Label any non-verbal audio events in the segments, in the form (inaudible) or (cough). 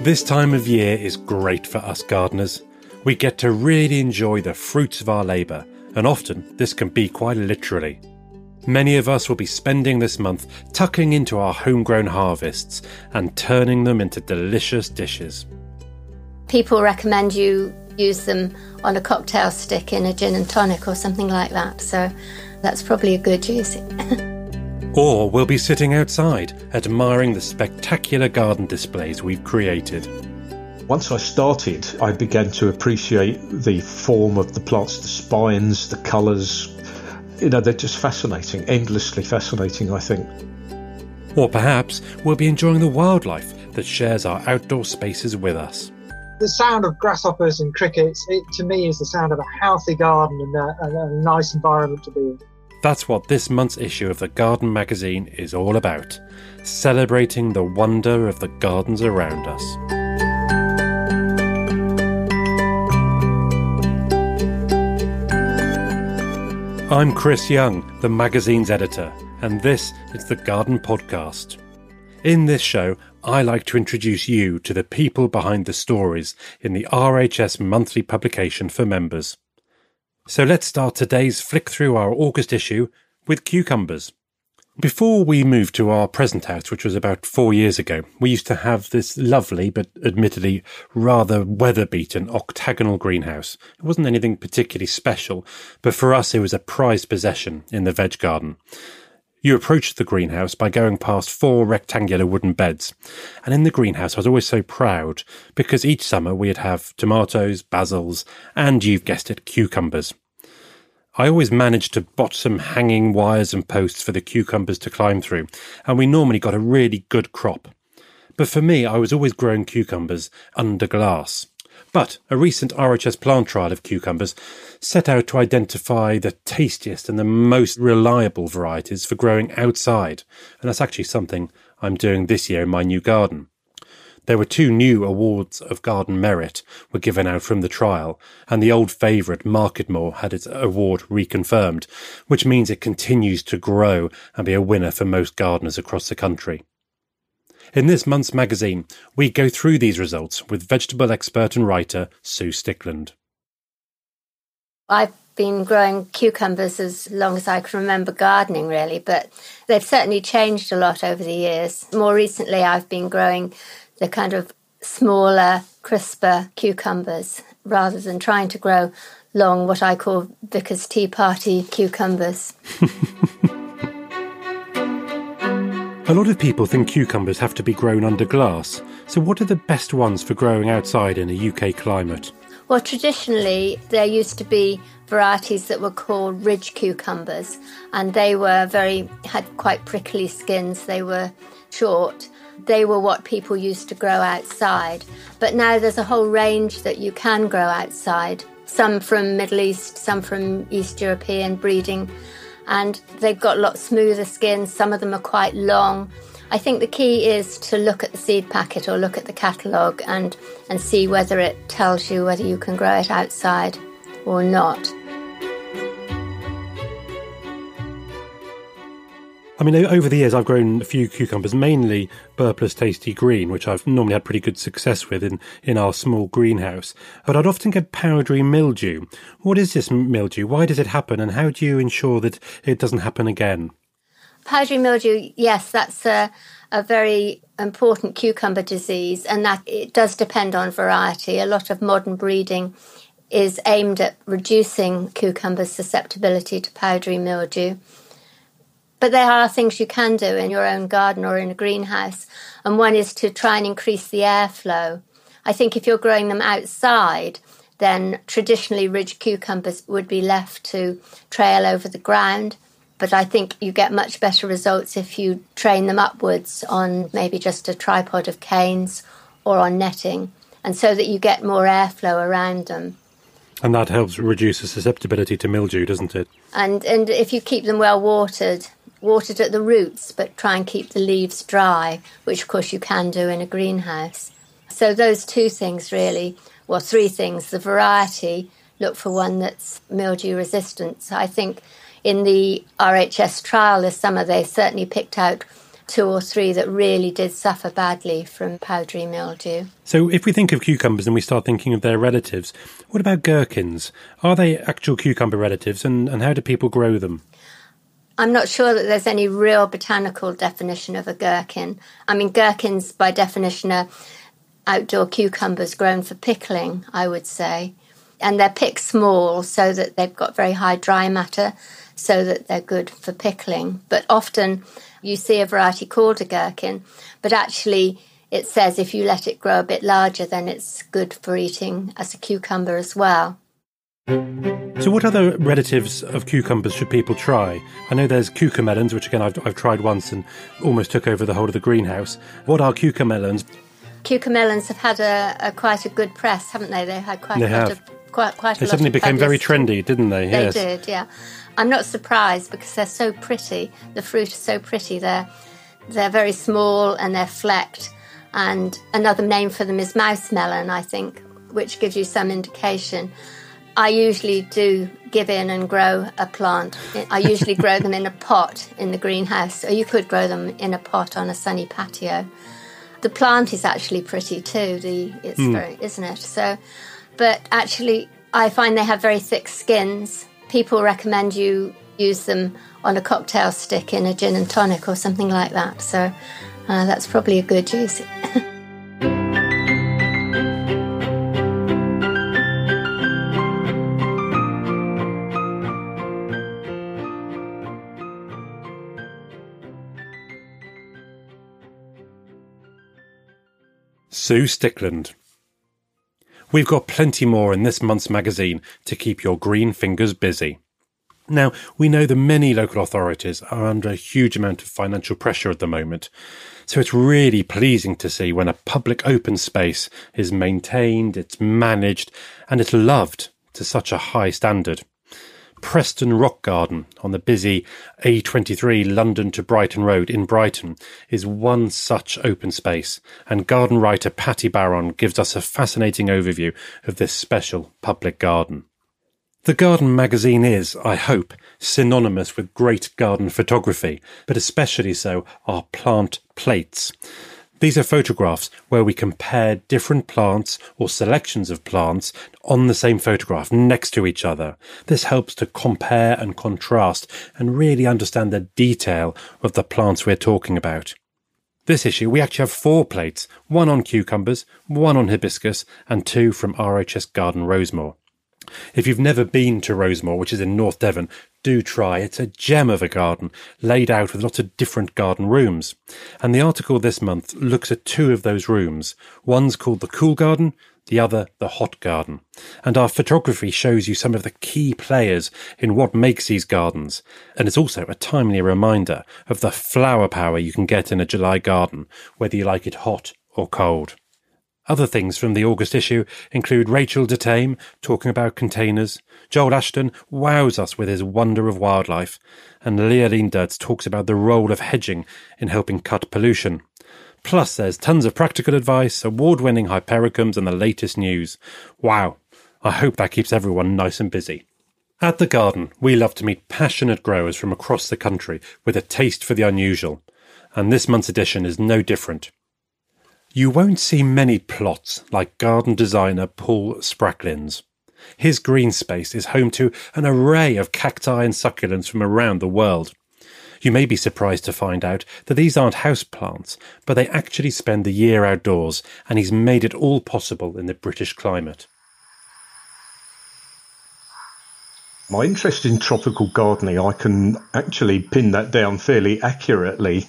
This time of year is great for us gardeners. We get to really enjoy the fruits of our labour, and often this can be quite literally. Many of us will be spending this month tucking into our homegrown harvests and turning them into delicious dishes. People recommend you use them on a cocktail stick in a gin and tonic or something like that, so that's probably a good use. (laughs) or we'll be sitting outside admiring the spectacular garden displays we've created. Once I started, I began to appreciate the form of the plants, the spines, the colours. You know, they're just fascinating, endlessly fascinating, I think. Or perhaps we'll be enjoying the wildlife that shares our outdoor spaces with us. The sound of grasshoppers and crickets, it to me is the sound of a healthy garden and a, and a nice environment to be in. That's what this month's issue of the Garden magazine is all about celebrating the wonder of the gardens around us. I'm Chris Young, the magazine's editor, and this is the Garden Podcast. In this show, I like to introduce you to the people behind the stories in the RHS monthly publication for members. So let's start today's flick through our August issue with cucumbers. Before we moved to our present house, which was about four years ago, we used to have this lovely, but admittedly rather weather beaten octagonal greenhouse. It wasn't anything particularly special, but for us it was a prized possession in the veg garden. You approached the greenhouse by going past four rectangular wooden beds. And in the greenhouse, I was always so proud because each summer we'd have tomatoes, basils, and you've guessed it, cucumbers. I always managed to botch some hanging wires and posts for the cucumbers to climb through, and we normally got a really good crop. But for me, I was always growing cucumbers under glass. But a recent RHS plant trial of cucumbers set out to identify the tastiest and the most reliable varieties for growing outside, and that's actually something I'm doing this year in my new garden. There were two new awards of garden merit were given out from the trial, and the old favourite Marketmore had its award reconfirmed, which means it continues to grow and be a winner for most gardeners across the country. In this month's magazine, we go through these results with vegetable expert and writer Sue Stickland. I've been growing cucumbers as long as I can remember gardening, really, but they've certainly changed a lot over the years. More recently, I've been growing the kind of smaller, crisper cucumbers rather than trying to grow long, what I call Vicar's Tea Party cucumbers. (laughs) A lot of people think cucumbers have to be grown under glass. So, what are the best ones for growing outside in a UK climate? Well, traditionally, there used to be varieties that were called ridge cucumbers, and they were very, had quite prickly skins, they were short. They were what people used to grow outside. But now there's a whole range that you can grow outside, some from Middle East, some from East European breeding and they've got a lot smoother skins. Some of them are quite long. I think the key is to look at the seed packet or look at the catalogue and, and see whether it tells you whether you can grow it outside or not. I mean, over the years, I've grown a few cucumbers, mainly Burpless Tasty Green, which I've normally had pretty good success with in, in our small greenhouse. But I'd often get powdery mildew. What is this mildew? Why does it happen? And how do you ensure that it doesn't happen again? Powdery mildew, yes, that's a, a very important cucumber disease, and that it does depend on variety. A lot of modern breeding is aimed at reducing cucumbers' susceptibility to powdery mildew. But there are things you can do in your own garden or in a greenhouse, and one is to try and increase the airflow. I think if you're growing them outside, then traditionally ridge cucumbers would be left to trail over the ground. But I think you get much better results if you train them upwards on maybe just a tripod of canes or on netting, and so that you get more airflow around them. And that helps reduce the susceptibility to mildew, doesn't it? And and if you keep them well watered, watered at the roots, but try and keep the leaves dry, which of course you can do in a greenhouse. So, those two things really, well, three things the variety, look for one that's mildew resistant. So I think in the RHS trial this summer, they certainly picked out two or three that really did suffer badly from powdery mildew. So, if we think of cucumbers and we start thinking of their relatives, what about gherkins? Are they actual cucumber relatives and, and how do people grow them? I'm not sure that there's any real botanical definition of a gherkin. I mean, gherkins, by definition, are outdoor cucumbers grown for pickling, I would say. And they're picked small so that they've got very high dry matter, so that they're good for pickling. But often you see a variety called a gherkin, but actually it says if you let it grow a bit larger, then it's good for eating as a cucumber as well. So, what other relatives of cucumbers should people try? I know there's cucamelons, which again I've, I've tried once and almost took over the whole of the greenhouse. What are cucamelons? Cucamelons have had a, a quite a good press, haven't they? They've had quite they a have. lot of quite quite They a lot suddenly became very trendy, didn't they? They yes. did, yeah. I'm not surprised because they're so pretty. The fruit is so pretty. They're they're very small and they're flecked. And another name for them is mouse melon, I think, which gives you some indication. I usually do give in and grow a plant. I usually grow them in a pot in the greenhouse, or you could grow them in a pot on a sunny patio. The plant is actually pretty too. The it's very, isn't it? So, but actually, I find they have very thick skins. People recommend you use them on a cocktail stick in a gin and tonic or something like that. So, uh, that's probably a good use. (laughs) Sue Stickland. We've got plenty more in this month's magazine to keep your green fingers busy. Now, we know that many local authorities are under a huge amount of financial pressure at the moment, so it's really pleasing to see when a public open space is maintained, it's managed, and it's loved to such a high standard. Preston Rock Garden on the busy A23 London to Brighton Road in Brighton is one such open space, and garden writer Patty Barron gives us a fascinating overview of this special public garden. The Garden magazine is, I hope, synonymous with great garden photography, but especially so are plant plates. These are photographs where we compare different plants or selections of plants on the same photograph next to each other. This helps to compare and contrast and really understand the detail of the plants we're talking about. This issue, we actually have four plates one on cucumbers, one on hibiscus, and two from RHS Garden Rosemoor. If you've never been to Rosemoor, which is in North Devon, do try. It's a gem of a garden, laid out with lots of different garden rooms. And the article this month looks at two of those rooms. One's called the Cool Garden, the other the Hot Garden. And our photography shows you some of the key players in what makes these gardens. And it's also a timely reminder of the flower power you can get in a July garden, whether you like it hot or cold. Other things from the August issue include Rachel de Thame talking about containers, Joel Ashton wows us with his wonder of wildlife, and Lia Leendertz talks about the role of hedging in helping cut pollution. Plus, there's tons of practical advice, award winning hypericums, and the latest news. Wow, I hope that keeps everyone nice and busy. At the garden, we love to meet passionate growers from across the country with a taste for the unusual, and this month's edition is no different. You won't see many plots like garden designer Paul Spracklin's. His green space is home to an array of cacti and succulents from around the world. You may be surprised to find out that these aren't houseplants, but they actually spend the year outdoors, and he's made it all possible in the British climate. My interest in tropical gardening, I can actually pin that down fairly accurately.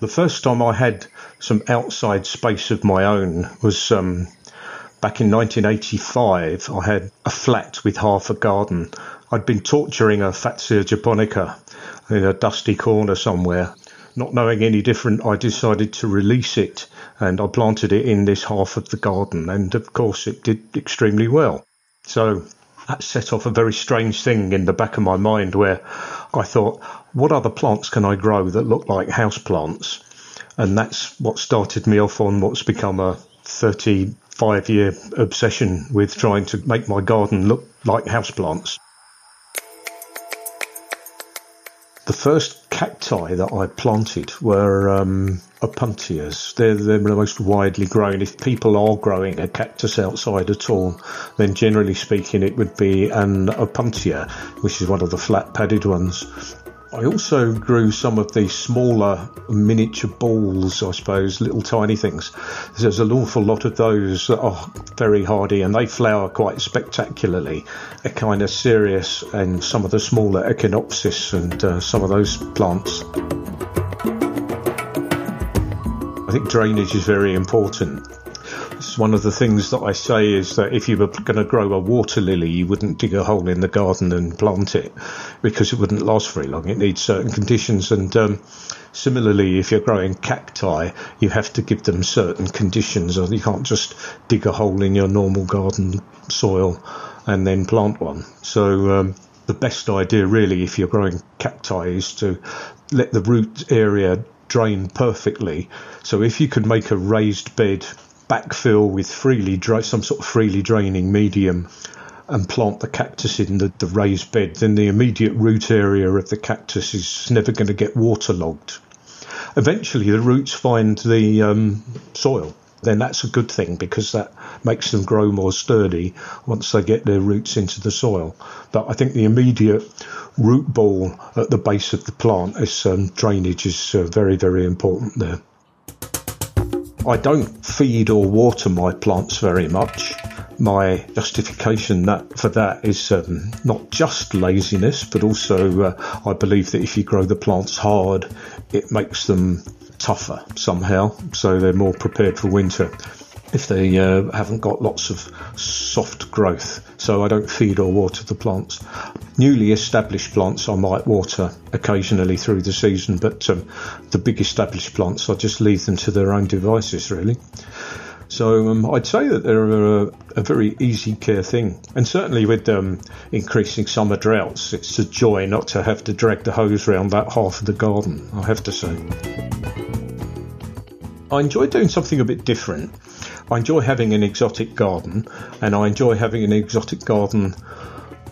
The first time I had some outside space of my own was um, back in 1985. I had a flat with half a garden. I'd been torturing a Fatsia japonica in a dusty corner somewhere. Not knowing any different, I decided to release it and I planted it in this half of the garden. And of course, it did extremely well. So that set off a very strange thing in the back of my mind where I thought, what other plants can I grow that look like house plants? And that's what started me off on what's become a 35 year obsession with trying to make my garden look like houseplants. The first cacti that I planted were um, opuntias. They're, they're the most widely grown. If people are growing a cactus outside at all, then generally speaking, it would be an opuntia, which is one of the flat padded ones. I also grew some of the smaller miniature balls, I suppose, little tiny things. There's an awful lot of those that are very hardy and they flower quite spectacularly. Echinocereus and some of the smaller Echinopsis and uh, some of those plants. I think drainage is very important. One of the things that I say is that if you were going to grow a water lily, you wouldn't dig a hole in the garden and plant it because it wouldn't last very long. It needs certain conditions. And um, similarly, if you're growing cacti, you have to give them certain conditions. You can't just dig a hole in your normal garden soil and then plant one. So um, the best idea, really, if you're growing cacti, is to let the root area drain perfectly. So if you could make a raised bed, backfill with freely dry, some sort of freely draining medium, and plant the cactus in the, the raised bed, then the immediate root area of the cactus is never going to get waterlogged. Eventually, the roots find the um, soil then that's a good thing because that makes them grow more sturdy once they get their roots into the soil. But I think the immediate root ball at the base of the plant is um, drainage is uh, very very important there. I don't feed or water my plants very much. My justification that for that is um, not just laziness, but also uh, I believe that if you grow the plants hard, it makes them tougher somehow, so they're more prepared for winter if they uh, haven't got lots of soft growth. So I don't feed or water the plants. Newly established plants I might water occasionally through the season, but um, the big established plants I just leave them to their own devices really. So um, I'd say that they're a, a, very easy care thing, and certainly with um, increasing summer droughts, it's a joy not to have to drag the hose around that half of the garden. I have to say. I enjoy doing something a bit different. I enjoy having an exotic garden, and I enjoy having an exotic garden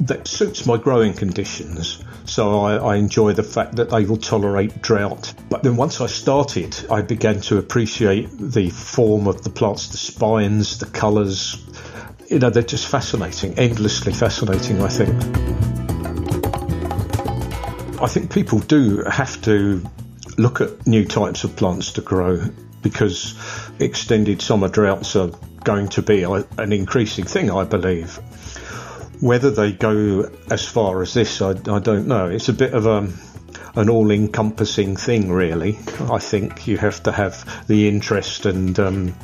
that suits my growing conditions. So I, I, enjoy the fact that they will tolerate drought. But then once I started, I began to appreciate the form of the plants, the spines, the colours. You know, they're just fascinating, endlessly fascinating, I think. I think people do have to look at new types of plants to grow because extended summer droughts are going to be an increasing thing, I believe. Whether they go as far as this, I, I don't know. It's a bit of a an all-encompassing thing, really. I think you have to have the interest and um,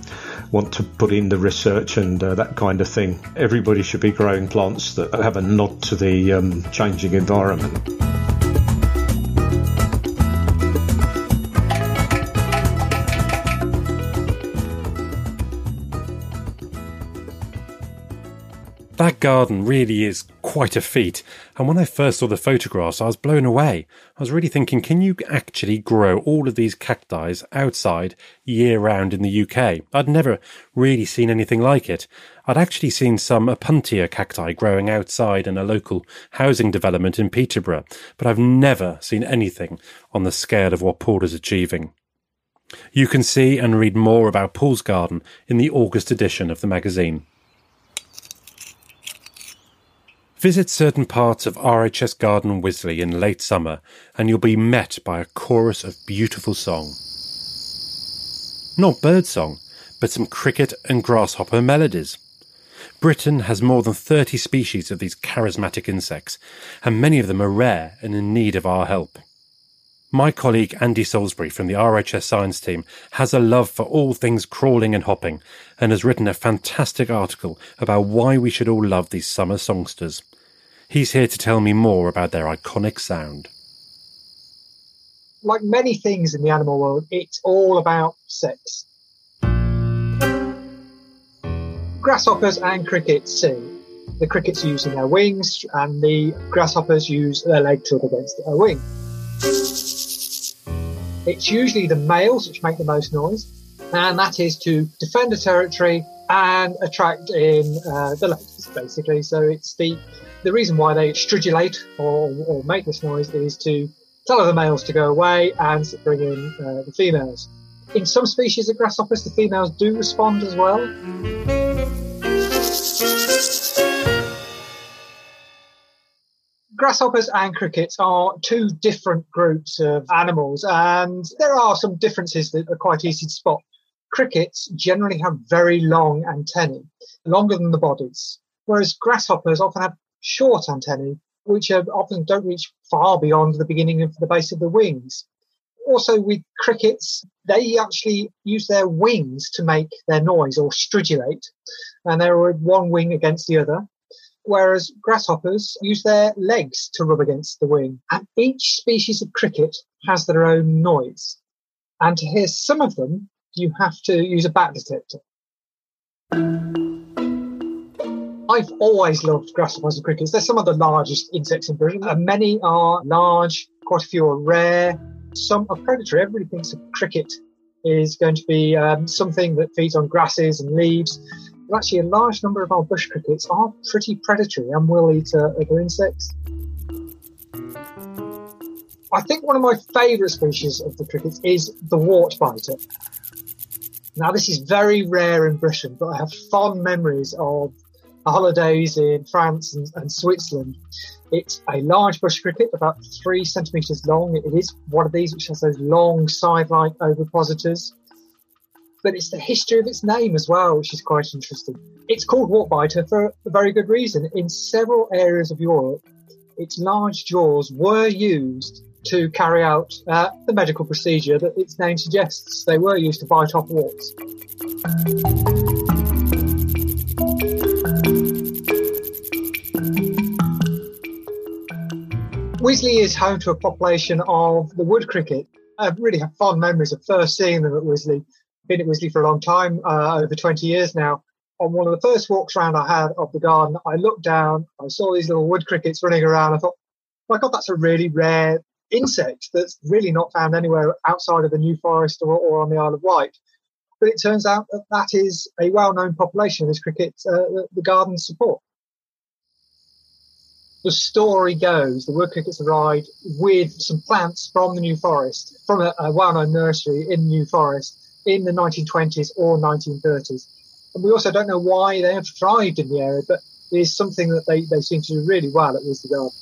want to put in the research and uh, that kind of thing. Everybody should be growing plants that have a nod to the um, changing environment. Garden really is quite a feat. And when I first saw the photographs, I was blown away. I was really thinking, can you actually grow all of these cacti outside year round in the UK? I'd never really seen anything like it. I'd actually seen some Opuntia cacti growing outside in a local housing development in Peterborough, but I've never seen anything on the scale of what Paul is achieving. You can see and read more about Paul's garden in the August edition of the magazine. Visit certain parts of RHS Garden Wisley in late summer, and you'll be met by a chorus of beautiful song. Not bird song, but some cricket and grasshopper melodies. Britain has more than 30 species of these charismatic insects, and many of them are rare and in need of our help. My colleague Andy Salisbury from the RHS Science team has a love for all things crawling and hopping and has written a fantastic article about why we should all love these summer songsters. He's here to tell me more about their iconic sound. Like many things in the animal world, it's all about sex. Grasshoppers and crickets sing. The crickets using their wings, and the grasshoppers use their legs to against their wing. It's usually the males which make the most noise, and that is to defend a territory and attract in uh, the ladies, basically. So it's the the reason why they stridulate or, or make this noise is to tell other males to go away and bring in uh, the females. In some species of grasshoppers, the females do respond as well. Grasshoppers and crickets are two different groups of animals, and there are some differences that are quite easy to spot. Crickets generally have very long antennae, longer than the bodies, whereas grasshoppers often have short antennae, which often don't reach far beyond the beginning of the base of the wings. Also, with crickets, they actually use their wings to make their noise or stridulate, and they're one wing against the other whereas grasshoppers use their legs to rub against the wing. And each species of cricket has their own noise. And to hear some of them, you have to use a bat detector. I've always loved grasshoppers and crickets. They're some of the largest insects in Britain, many are large, quite a few are rare. Some are predatory. Everybody thinks a cricket is going to be um, something that feeds on grasses and leaves But actually a large number of our bush crickets are pretty predatory and will eat uh, other insects. I think one of my favourite species of the crickets is the wart biter. Now, this is very rare in Britain, but I have fond memories of holidays in France and, and Switzerland. It's a large bush cricket, about three centimetres long. It is one of these which has those long side-like ovipositors but it's the history of its name as well, which is quite interesting. It's called wartbiter for a very good reason. In several areas of Europe, its large jaws were used to carry out uh, the medical procedure that its name suggests. They were used to bite off warts. Wisley is home to a population of the wood cricket. I really have fond memories of first seeing them at Wisley been at Wisley for a long time, uh, over 20 years now. On one of the first walks around I had of the garden, I looked down, I saw these little wood crickets running around. I thought, my God, that's a really rare insect that's really not found anywhere outside of the New Forest or, or on the Isle of Wight. But it turns out that that is a well known population of this cricket uh, the gardens support. The story goes the wood crickets arrived with some plants from the New Forest, from a, a well known nursery in the New Forest in the 1920s or 1930s. And we also don't know why they have thrived in the area, but it is something that they, they seem to do really well at Wisley Garden.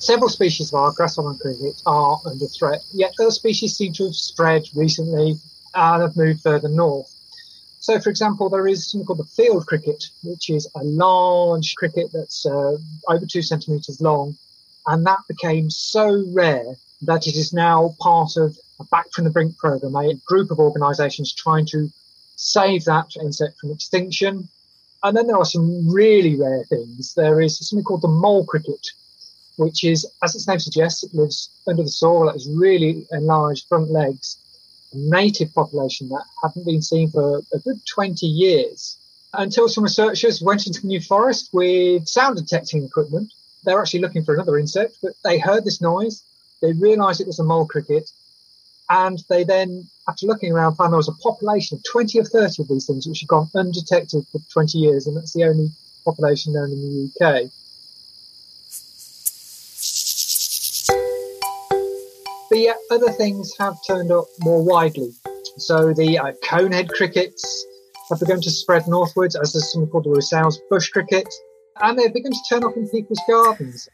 Several species of our grasshopper cricket are under threat, yet those species seem to have spread recently and have moved further north. So, for example, there is something called the field cricket, which is a large cricket that's uh, over two centimetres long, and that became so rare that it is now part of a Back from the Brink program, a group of organisations trying to save that insect from extinction. And then there are some really rare things. There is something called the mole cricket, which is, as its name suggests, it lives under the soil. It has really enlarged front legs. Native population that hadn't been seen for a good 20 years until some researchers went into the New Forest with sound detecting equipment. They were actually looking for another insect, but they heard this noise. They realised it was a mole cricket, and they then, after looking around, found there was a population of 20 or 30 of these things which had gone undetected for 20 years, and that's the only population known in the UK. But yet, other things have turned up more widely. So the uh, conehead crickets have begun to spread northwards, as there's something called the Roesel's bush cricket, and they've begun to turn up in people's gardens.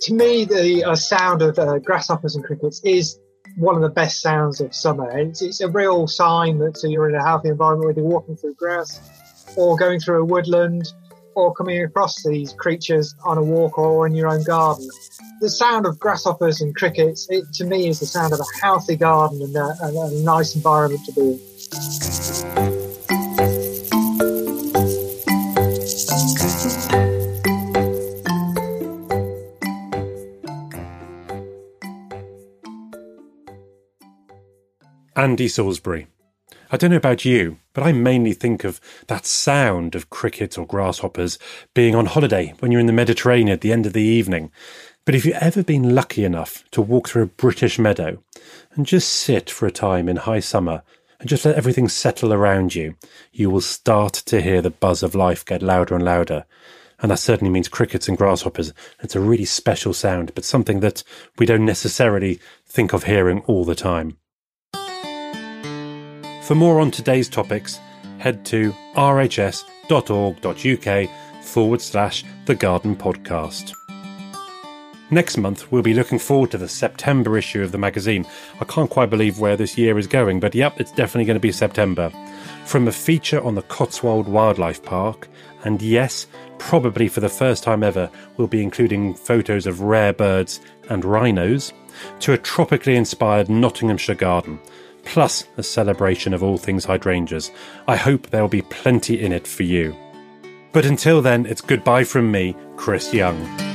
to me, the uh, sound of uh, grasshoppers and crickets is one of the best sounds of summer. It's, it's a real sign that so you're in a healthy environment, whether you're walking through grass or going through a woodland or coming across these creatures on a walk or in your own garden. The sound of grasshoppers and crickets, it, to me, is the sound of a healthy garden and a, and a nice environment to be in. Andy Salisbury. I don't know about you, but I mainly think of that sound of crickets or grasshoppers being on holiday when you're in the Mediterranean at the end of the evening. But if you've ever been lucky enough to walk through a British meadow and just sit for a time in high summer and just let everything settle around you, you will start to hear the buzz of life get louder and louder. And that certainly means crickets and grasshoppers. It's a really special sound, but something that we don't necessarily think of hearing all the time. For more on today's topics, head to rhs.org.uk forward slash the garden podcast. Next month, we'll be looking forward to the September issue of the magazine. I can't quite believe where this year is going, but yep, it's definitely going to be September. From a feature on the Cotswold Wildlife Park, and yes, probably for the first time ever, we'll be including photos of rare birds and rhinos, to a tropically inspired Nottinghamshire garden, plus a celebration of all things hydrangeas. I hope there'll be plenty in it for you. But until then, it's goodbye from me, Chris Young.